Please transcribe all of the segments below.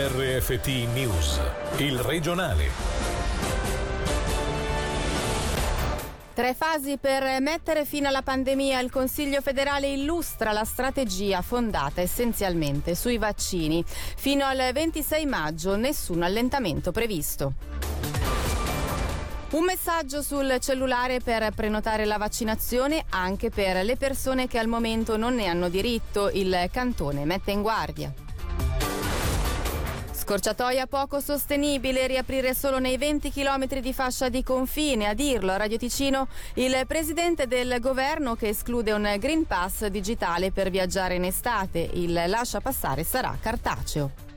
RFT News, il regionale. Tre fasi per mettere fine alla pandemia. Il Consiglio federale illustra la strategia fondata essenzialmente sui vaccini. Fino al 26 maggio nessun allentamento previsto. Un messaggio sul cellulare per prenotare la vaccinazione anche per le persone che al momento non ne hanno diritto. Il cantone mette in guardia. Scorciatoia poco sostenibile, riaprire solo nei 20 km di fascia di confine. A dirlo a Radio Ticino il presidente del governo che esclude un Green Pass digitale per viaggiare in estate. Il lascia passare sarà cartaceo.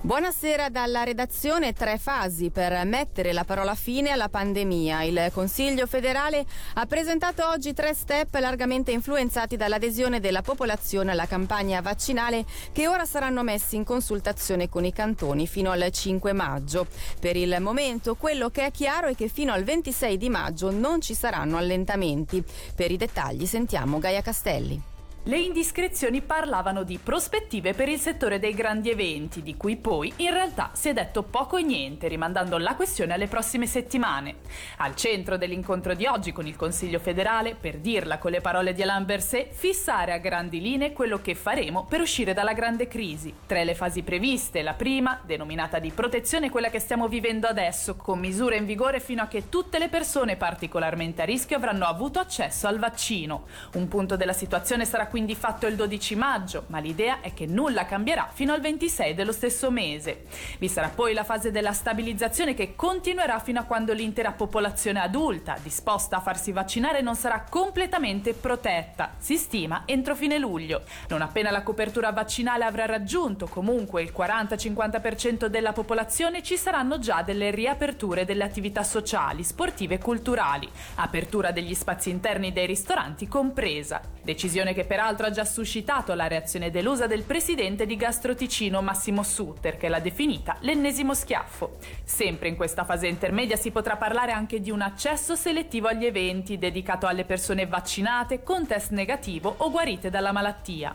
Buonasera dalla redazione. Tre fasi per mettere la parola fine alla pandemia. Il Consiglio federale ha presentato oggi tre step largamente influenzati dall'adesione della popolazione alla campagna vaccinale che ora saranno messi in consultazione con i cantoni fino al 5 maggio. Per il momento quello che è chiaro è che fino al 26 di maggio non ci saranno allentamenti. Per i dettagli sentiamo Gaia Castelli. Le indiscrezioni parlavano di prospettive per il settore dei grandi eventi, di cui poi in realtà si è detto poco e niente, rimandando la questione alle prossime settimane. Al centro dell'incontro di oggi con il Consiglio federale, per dirla con le parole di Alain Berset, fissare a grandi linee quello che faremo per uscire dalla grande crisi. Tre le fasi previste, la prima, denominata di protezione, quella che stiamo vivendo adesso, con misure in vigore fino a che tutte le persone particolarmente a rischio avranno avuto accesso al vaccino. Un punto della situazione sarà quindi quindi fatto il 12 maggio, ma l'idea è che nulla cambierà fino al 26 dello stesso mese. Vi sarà poi la fase della stabilizzazione che continuerà fino a quando l'intera popolazione adulta disposta a farsi vaccinare non sarà completamente protetta, si stima entro fine luglio. Non appena la copertura vaccinale avrà raggiunto comunque il 40-50% della popolazione ci saranno già delle riaperture delle attività sociali, sportive e culturali, apertura degli spazi interni dei ristoranti compresa. Decisione che peraltro ha già suscitato la reazione delusa del presidente di Gastro Ticino Massimo Sutter, che l'ha definita l'ennesimo schiaffo. Sempre in questa fase intermedia si potrà parlare anche di un accesso selettivo agli eventi dedicato alle persone vaccinate con test negativo o guarite dalla malattia.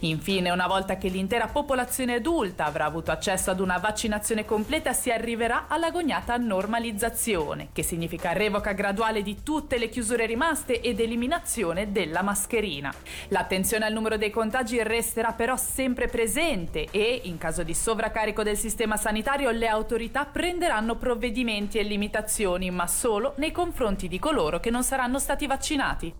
Infine, una volta che l'intera popolazione adulta avrà avuto accesso ad una vaccinazione completa, si arriverà all'agognata normalizzazione, che significa revoca graduale di tutte le chiusure rimaste ed eliminazione della mascherina. La L'attenzione al numero dei contagi resterà però sempre presente e, in caso di sovraccarico del sistema sanitario, le autorità prenderanno provvedimenti e limitazioni, ma solo nei confronti di coloro che non saranno stati vaccinati.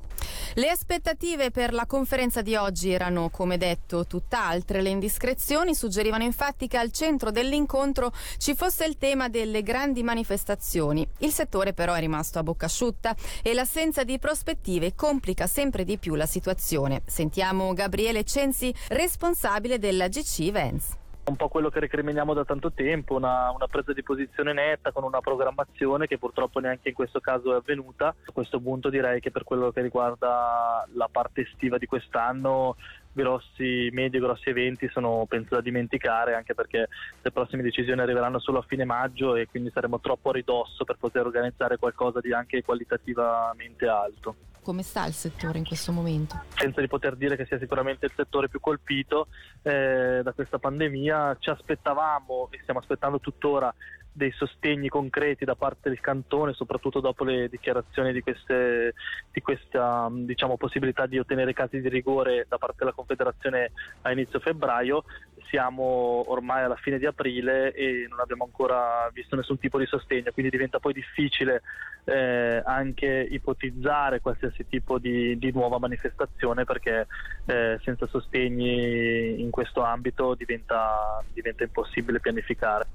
Le aspettative per la conferenza di oggi erano, come detto, tutt'altre. Le indiscrezioni suggerivano infatti che al centro dell'incontro ci fosse il tema delle grandi manifestazioni. Il settore però è rimasto a bocca asciutta e l'assenza di prospettive complica sempre di più la situazione. Sentiamo Gabriele Censi, responsabile della GC Events un po' quello che recriminiamo da tanto tempo, una, una, presa di posizione netta con una programmazione che purtroppo neanche in questo caso è avvenuta. A questo punto direi che per quello che riguarda la parte estiva di quest'anno grossi, medio grossi eventi sono penso da dimenticare anche perché le prossime decisioni arriveranno solo a fine maggio e quindi saremo troppo a ridosso per poter organizzare qualcosa di anche qualitativamente alto. Come sta il settore in questo momento? Senza di poter dire che sia sicuramente il settore più colpito eh, da questa pandemia, ci aspettavamo e stiamo aspettando tuttora dei sostegni concreti da parte del cantone, soprattutto dopo le dichiarazioni di, queste, di questa diciamo, possibilità di ottenere casi di rigore da parte della Confederazione a inizio febbraio. Siamo ormai alla fine di aprile e non abbiamo ancora visto nessun tipo di sostegno, quindi diventa poi difficile eh, anche ipotizzare qualsiasi tipo di, di nuova manifestazione perché eh, senza sostegni in questo ambito diventa, diventa impossibile pianificare.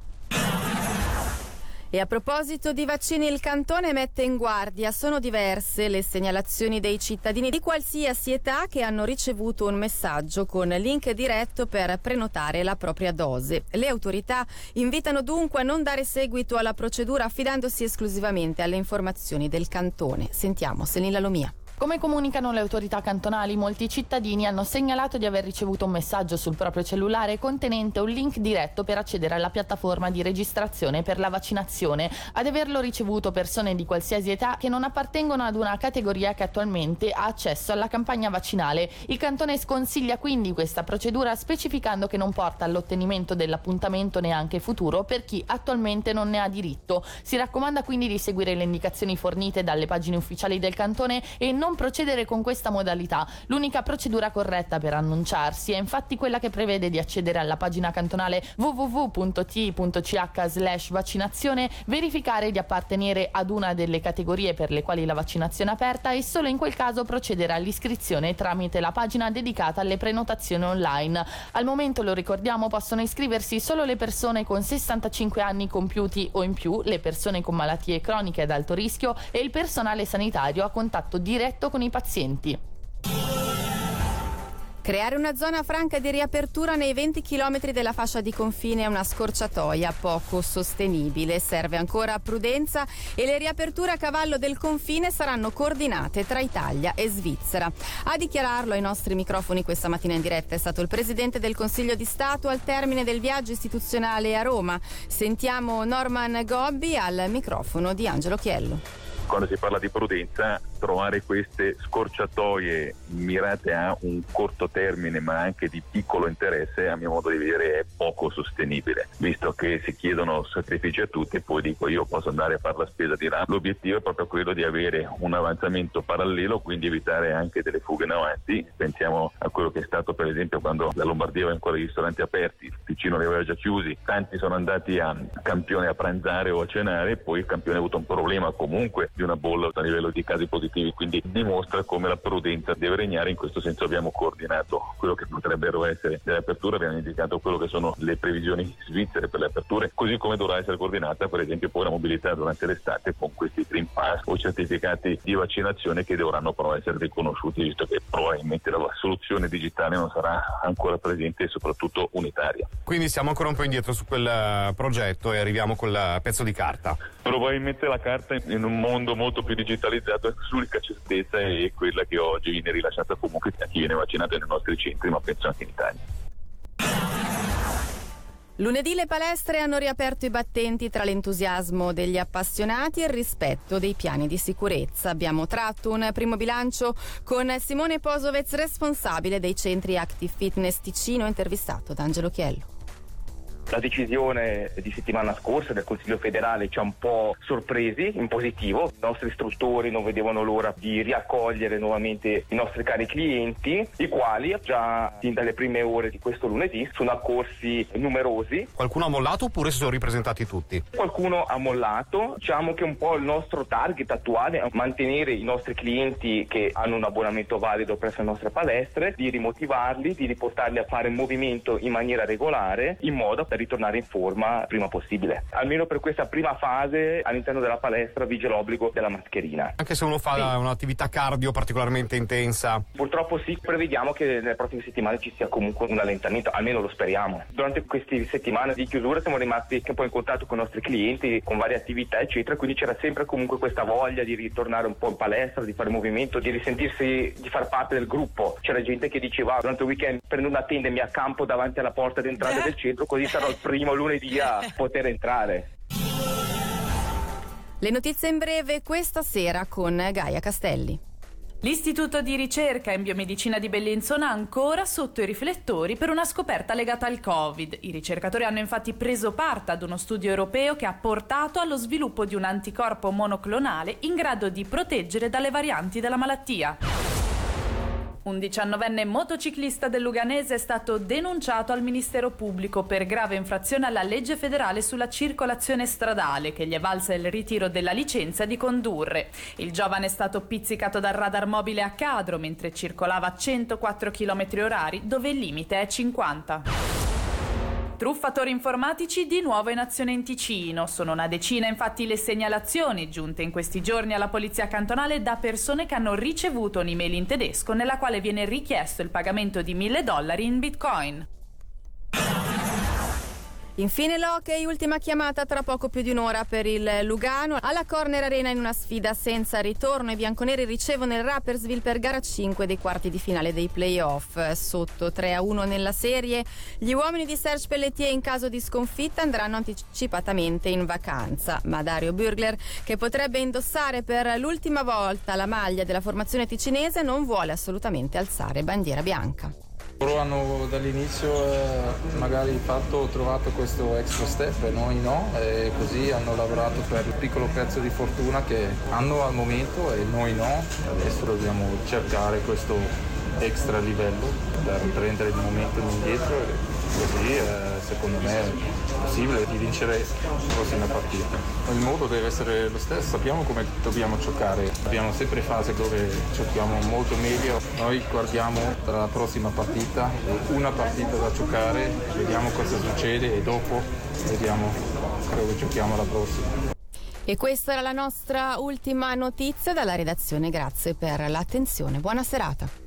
E a proposito di vaccini, il cantone mette in guardia. Sono diverse le segnalazioni dei cittadini di qualsiasi età che hanno ricevuto un messaggio con link diretto per prenotare la propria dose. Le autorità invitano dunque a non dare seguito alla procedura affidandosi esclusivamente alle informazioni del cantone. Sentiamo Selina Lomia. Come comunicano le autorità cantonali, molti cittadini hanno segnalato di aver ricevuto un messaggio sul proprio cellulare contenente un link diretto per accedere alla piattaforma di registrazione per la vaccinazione. Ad averlo ricevuto persone di qualsiasi età che non appartengono ad una categoria che attualmente ha accesso alla campagna vaccinale. Il cantone sconsiglia quindi questa procedura specificando che non porta all'ottenimento dell'appuntamento neanche futuro per chi attualmente non ne ha diritto. Si raccomanda quindi di seguire le indicazioni fornite dalle pagine ufficiali del cantone e non non procedere con questa modalità. L'unica procedura corretta per annunciarsi è infatti quella che prevede di accedere alla pagina cantonale www.t.ch vaccinazione, verificare di appartenere ad una delle categorie per le quali la vaccinazione è aperta e solo in quel caso procedere all'iscrizione tramite la pagina dedicata alle prenotazioni online. Al momento, lo ricordiamo, possono iscriversi solo le persone con 65 anni compiuti o in più, le persone con malattie croniche ad alto rischio e il personale sanitario a contatto diretto diretto con i pazienti. Creare una zona franca di riapertura nei 20 km della fascia di confine è una scorciatoia poco sostenibile. Serve ancora prudenza e le riaperture a cavallo del confine saranno coordinate tra Italia e Svizzera. A dichiararlo ai nostri microfoni questa mattina in diretta è stato il Presidente del Consiglio di Stato al termine del viaggio istituzionale a Roma. Sentiamo Norman Gobbi al microfono di Angelo Chiello quando si parla di prudenza, trovare queste scorciatoie mirate a un corto termine ma anche di piccolo interesse, a mio modo di vedere, è poco sostenibile, visto che si chiedono sacrifici a tutti e poi dico io posso andare a fare la spesa di là. L'obiettivo è proprio quello di avere un avanzamento parallelo, quindi evitare anche delle fughe in avanti. Pensiamo a quello che è stato per esempio quando la Lombardia aveva ancora i ristoranti aperti, il Ticino li aveva già chiusi, tanti sono andati a campione a pranzare o a cenare poi il campione ha avuto un problema comunque di una bolla a livello di casi positivi, quindi dimostra come la prudenza deve regnare, in questo senso abbiamo coordinato quello che potrebbero essere le aperture, abbiamo indicato quello che sono le previsioni svizzere per le aperture, così come dovrà essere coordinata per esempio poi la mobilità durante l'estate con questi Green Pass o certificati di vaccinazione che dovranno però essere riconosciuti visto che probabilmente la soluzione digitale non sarà ancora presente e soprattutto unitaria. Quindi siamo ancora un po' indietro su quel progetto e arriviamo col pezzo di carta. Probabilmente la carta in un mondo molto più digitalizzato, l'unica certezza è quella che oggi viene rilasciata comunque a chi viene vaccinato nei nostri centri, ma penso anche in Italia. Lunedì le palestre hanno riaperto i battenti tra l'entusiasmo degli appassionati e il rispetto dei piani di sicurezza. Abbiamo tratto un primo bilancio con Simone Posovez, responsabile dei centri Active Fitness Ticino, intervistato da Angelo Chiello. La decisione di settimana scorsa del Consiglio federale ci ha un po' sorpresi in positivo. I nostri istruttori non vedevano l'ora di riaccogliere nuovamente i nostri cari clienti, i quali già fin dalle prime ore di questo lunedì sono accorsi numerosi. Qualcuno ha mollato oppure si sono ripresentati tutti? Qualcuno ha mollato. Diciamo che un po' il nostro target attuale è mantenere i nostri clienti che hanno un abbonamento valido presso le nostre palestre, di rimotivarli, di riportarli a fare movimento in maniera regolare, in modo da ritornare in forma prima possibile. Almeno per questa prima fase all'interno della palestra vige l'obbligo della mascherina. Anche se uno fa sì. un'attività cardio particolarmente intensa. Purtroppo sì, prevediamo che nelle prossime settimane ci sia comunque un allentamento, almeno lo speriamo. Durante queste settimane di chiusura siamo rimasti un po' in contatto con i nostri clienti, con varie attività eccetera, quindi c'era sempre comunque questa voglia di ritornare un po' in palestra, di fare movimento, di risentirsi di far parte del gruppo. C'era gente che diceva durante il weekend prendo una tenda e mi accampo davanti alla porta d'entrata del centro così sarò il primo lunedì a poter entrare. Le notizie in breve questa sera con Gaia Castelli. L'Istituto di ricerca in biomedicina di Bellinzona ancora sotto i riflettori per una scoperta legata al Covid. I ricercatori hanno infatti preso parte ad uno studio europeo che ha portato allo sviluppo di un anticorpo monoclonale in grado di proteggere dalle varianti della malattia. Un diciannovenne motociclista del Luganese è stato denunciato al Ministero Pubblico per grave infrazione alla legge federale sulla circolazione stradale che gli è valsa il ritiro della licenza di condurre. Il giovane è stato pizzicato dal radar mobile a Cadro mentre circolava a 104 km orari dove il limite è 50. Truffatori informatici di nuovo in azione in Ticino. Sono una decina infatti le segnalazioni giunte in questi giorni alla polizia cantonale da persone che hanno ricevuto un'email in tedesco nella quale viene richiesto il pagamento di 1000 dollari in bitcoin. Infine l'hockey, ultima chiamata tra poco più di un'ora per il Lugano. Alla Corner Arena in una sfida senza ritorno i bianconeri ricevono il Rappersville per gara 5 dei quarti di finale dei playoff. Sotto 3-1 nella serie, gli uomini di Serge Pelletier in caso di sconfitta andranno anticipatamente in vacanza. Ma Dario Burgler, che potrebbe indossare per l'ultima volta la maglia della formazione ticinese, non vuole assolutamente alzare bandiera bianca. Loro hanno dall'inizio eh, magari fatto, trovato questo extra step e noi no e così hanno lavorato per il piccolo pezzo di fortuna che hanno al momento e noi no. Adesso dobbiamo cercare questo extra livello per prendere il momento indietro e così eh, secondo me è possibile di vincere la prossima partita. Il modo deve essere lo stesso, sappiamo come dobbiamo giocare, abbiamo sempre fasi dove giochiamo molto meglio, noi guardiamo la prossima partita, una partita da giocare, vediamo cosa succede e dopo vediamo come giochiamo la prossima. E questa era la nostra ultima notizia dalla redazione. Grazie per l'attenzione. Buona serata.